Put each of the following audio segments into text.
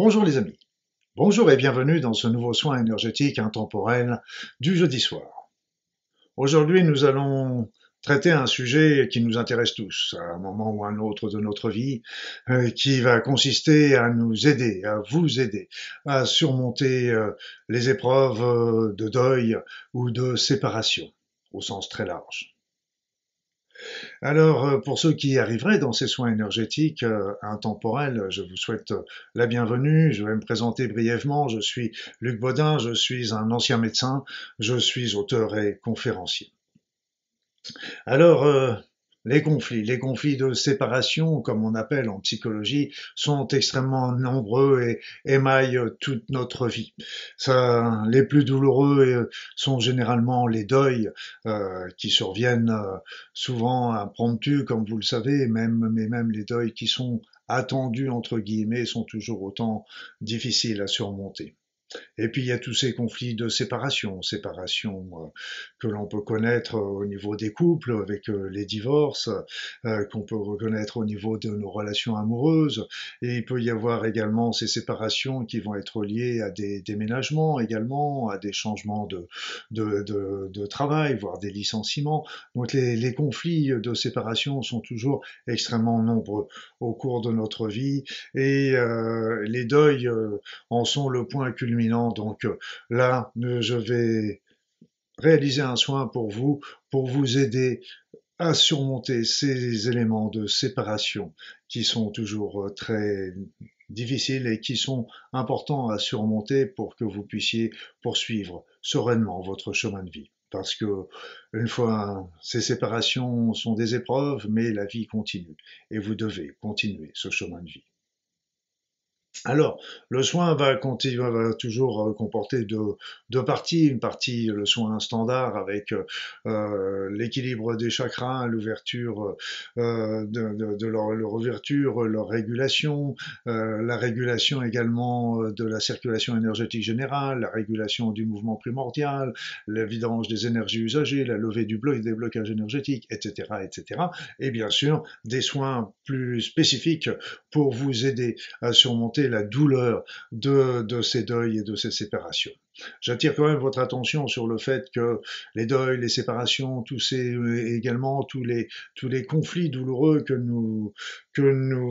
Bonjour les amis. Bonjour et bienvenue dans ce nouveau soin énergétique intemporel du jeudi soir. Aujourd'hui, nous allons traiter un sujet qui nous intéresse tous, à un moment ou à un autre de notre vie, euh, qui va consister à nous aider, à vous aider, à surmonter euh, les épreuves euh, de deuil ou de séparation, au sens très large. Alors, euh, pour ceux qui arriveraient dans ces soins énergétiques euh, intemporels, je vous souhaite euh, la bienvenue. Je vais me présenter brièvement. Je suis Luc Baudin, je suis un ancien médecin, je suis auteur et conférencier. Alors, les conflits, les conflits de séparation, comme on appelle en psychologie, sont extrêmement nombreux et émaillent toute notre vie. Les plus douloureux euh, sont généralement les deuils euh, qui surviennent euh, souvent impromptus, comme vous le savez, mais même les deuils qui sont attendus entre guillemets sont toujours autant difficiles à surmonter. Et puis il y a tous ces conflits de séparation, séparation euh, que l'on peut connaître au niveau des couples avec euh, les divorces, euh, qu'on peut reconnaître au niveau de nos relations amoureuses. Et il peut y avoir également ces séparations qui vont être liées à des déménagements également, à des changements de travail, voire des licenciements. Donc les, les conflits de séparation sont toujours extrêmement nombreux au cours de notre vie et les deuils en sont le point culminant donc euh, là, je vais réaliser un soin pour vous, pour vous aider à surmonter ces éléments de séparation qui sont toujours euh, très difficiles et qui sont importants à surmonter pour que vous puissiez poursuivre sereinement votre chemin de vie. Parce que, une fois, ces séparations sont des épreuves, mais la vie continue. Et vous devez continuer ce chemin de vie. Alors, le soin va, toujours euh, comporter deux, parties. Une partie, le soin standard avec euh, l'équilibre des chakras, l'ouverture euh, de, leur, ouverture, leur régulation, la régulation également de la circulation énergétique générale, la régulation du mouvement primordial, la vidange des énergies usagées, la levée du bloc, des blocages énergétiques, etc., etc. Et bien sûr, des soins plus spécifiques pour vous aider à surmonter la douleur de, ces deuils et de ces séparations. J'attire quand même votre attention sur le fait que les deuils, les séparations, tous ces également tous les conflits douloureux que nous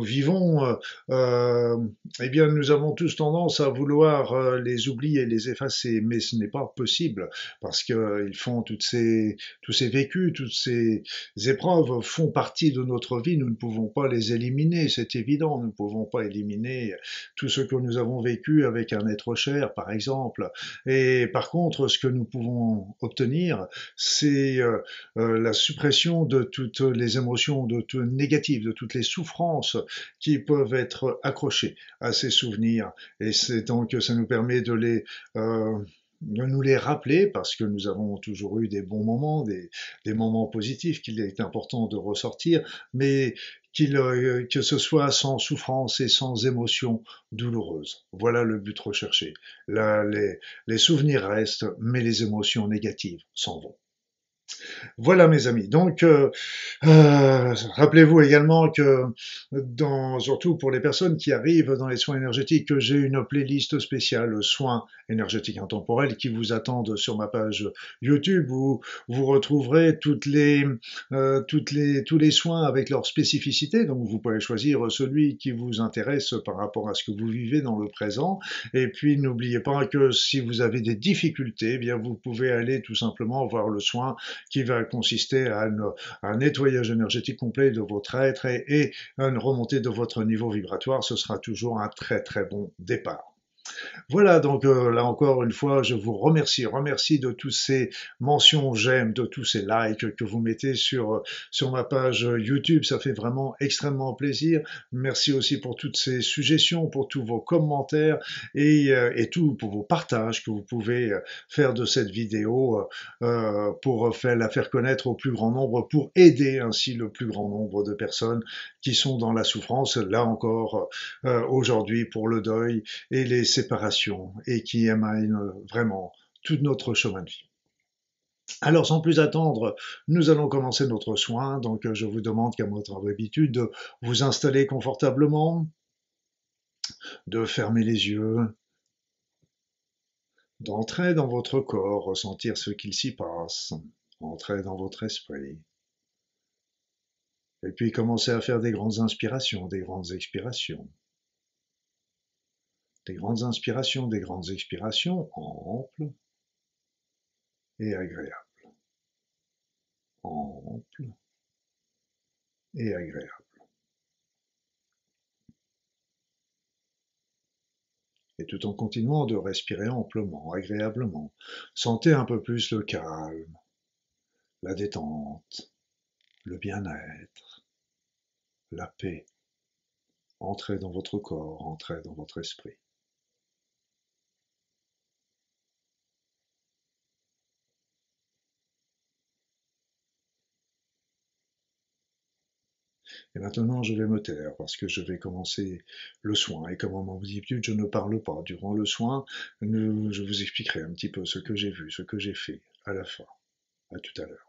vivons, euh, eh bien nous avons tous tendance à vouloir euh, les oublier, les effacer, mais ce n'est pas possible parce que euh, ils font tous ces vécus, toutes ces épreuves font partie de notre vie. Nous ne pouvons pas les éliminer, c'est évident. Nous ne pouvons pas éliminer tout ce que nous avons vécu avec un être cher, par exemple. Et par contre, ce que nous pouvons obtenir, c'est euh, euh, la suppression de toutes les émotions de tout, négatives, de toutes les souffrances qui peuvent être accrochées à ces souvenirs. Et c'est donc ça nous permet de les euh, nous les rappeler parce que nous avons toujours eu des bons moments, des, des moments positifs qu'il est important de ressortir, mais euh, que ce soit sans souffrance et sans émotion douloureuse. Voilà le but recherché. Là, les, les souvenirs restent, mais les émotions négatives s'en vont. Voilà mes amis. Donc, euh, euh, rappelez-vous également que, surtout pour les personnes qui arrivent dans les soins énergétiques, que j'ai une playlist spéciale soins énergétiques intemporels qui vous attendent sur ma page YouTube où vous retrouverez euh, tous les soins avec leurs spécificités. Donc, vous pouvez choisir celui qui vous intéresse par rapport à ce que vous vivez dans le présent. Et puis, n'oubliez pas que si vous avez des difficultés, eh bien, vous pouvez aller tout simplement voir le soin qui va consister à, un nettoyage énergétique complet de votre être et, une remontée de votre niveau vibratoire. Ce sera toujours un très très bon départ. Voilà, donc euh, là encore une fois, je vous remercie, remercie de tous ces mentions j'aime, de tous ces likes que vous mettez sur, euh, ma page YouTube, ça fait vraiment extrêmement plaisir. Merci aussi pour toutes ces suggestions, pour tous vos commentaires et, euh, et tout pour vos partages que vous pouvez faire de cette vidéo euh, pour faire, la faire connaître au plus grand nombre, pour aider ainsi le plus grand nombre de personnes qui sont dans la souffrance, là encore aujourd'hui pour le deuil et les séparation et qui émane vraiment tout notre chemin de vie. Alors sans plus attendre, nous allons commencer notre soin. Donc je vous demande, qu'à votre habitude, de vous installer confortablement, de fermer les yeux, d'entrer dans votre corps, ressentir ce qu'il s'y passe, entrer dans votre esprit. Et puis commencer à faire des grandes inspirations, des grandes expirations. Des grandes inspirations, des grandes expirations amples et agréables. Amples et agréables. et tout en continuant de respirer amplement, agréablement. Sentez un peu plus le calme, la détente, le bien-être, la paix. Entrez dans votre corps, entrez dans votre esprit. Et maintenant, je vais me taire parce que je vais commencer le soin. Et comme m'en d'habitude, je ne parle pas. Durant le soin, je vous expliquerai un petit peu ce que j'ai vu, ce que j'ai fait à la fin. À tout à l'heure.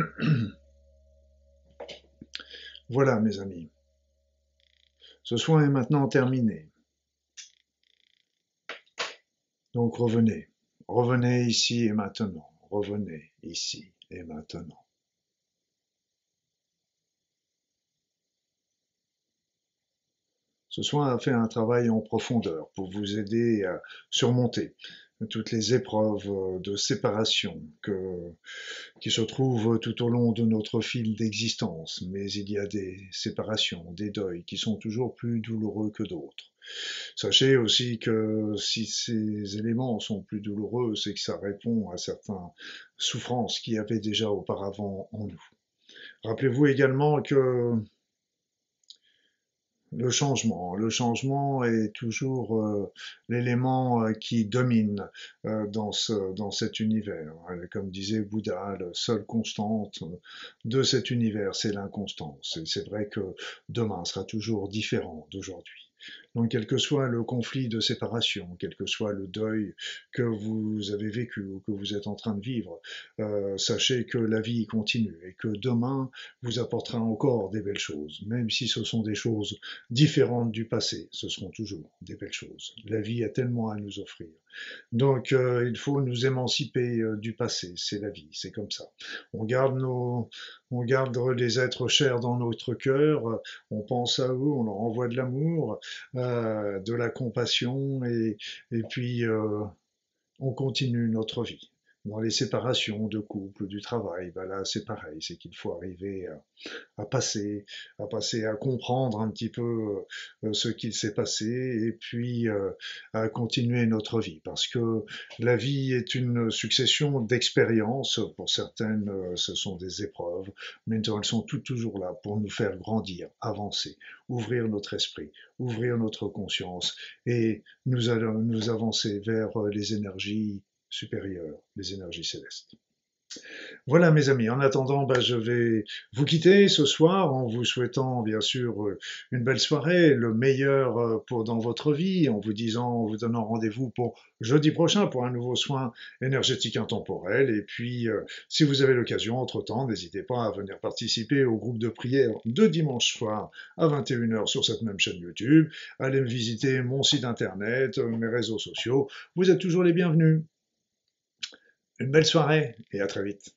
Voilà, mes amis. Ce soin est maintenant terminé. Donc revenez, revenez ici et maintenant, revenez ici et maintenant. Ce soin a fait un travail en profondeur pour vous aider à surmonter toutes les épreuves euh, de séparation qui se trouvent tout au long de notre fil d'existence, mais il y a des séparations, des deuils qui sont toujours plus douloureux que d'autres. Sachez aussi que si ces éléments sont plus douloureux, c'est que ça répond à certaines souffrances qui avaient déjà auparavant en nous. Rappelez-vous également que le changement. Le changement est toujours euh, l'élément euh, qui domine euh, dans, ce, dans cet univers. Comme disait Bouddha, la seule constante de cet univers, c'est l'inconstance. Et c'est vrai que demain sera toujours différent d'aujourd'hui. Donc, quel que soit le conflit de séparation, quel que soit le deuil que vous avez vécu ou que vous êtes en train de vivre, euh, sachez que la vie continue et que demain vous apportera encore des belles choses, même si ce sont des choses différentes du passé, ce seront toujours des belles choses. La vie a tellement à nous offrir. Donc, euh, il faut nous émanciper euh, du passé, c'est la vie, c'est comme ça. On garde nos, on garde les êtres chers dans notre cœur, on pense à eux, on leur envoie de l'amour, de la compassion et, et puis euh, on continue notre vie dans les séparations de couple, du travail, ben là c'est pareil, c'est qu'il faut arriver à, passer, à passer, à comprendre un petit peu euh, ce qu'il s'est passé et puis euh, à continuer notre vie. Parce que la vie est une succession d'expériences. Pour certaines, euh, ce sont des épreuves, mais elles sont toutes toujours là pour nous faire grandir, avancer, ouvrir notre esprit, ouvrir notre conscience et nous, allons, nous avancer vers les énergies supérieures, les énergies célestes. Voilà mes amis, en attendant, bah, je vais vous quitter ce soir en vous souhaitant bien sûr euh, une belle soirée, le meilleur euh, pour dans votre vie, en vous disant, en vous donnant rendez-vous pour jeudi prochain pour un nouveau soin énergétique intemporel. Et puis, euh, si vous avez l'occasion, entre-temps, n'hésitez pas à venir participer au groupe de prière de dimanche soir à 21h sur cette même chaîne YouTube. Allez visiter mon site internet, mes réseaux sociaux. Vous êtes toujours les bienvenus. Une belle soirée et à très vite.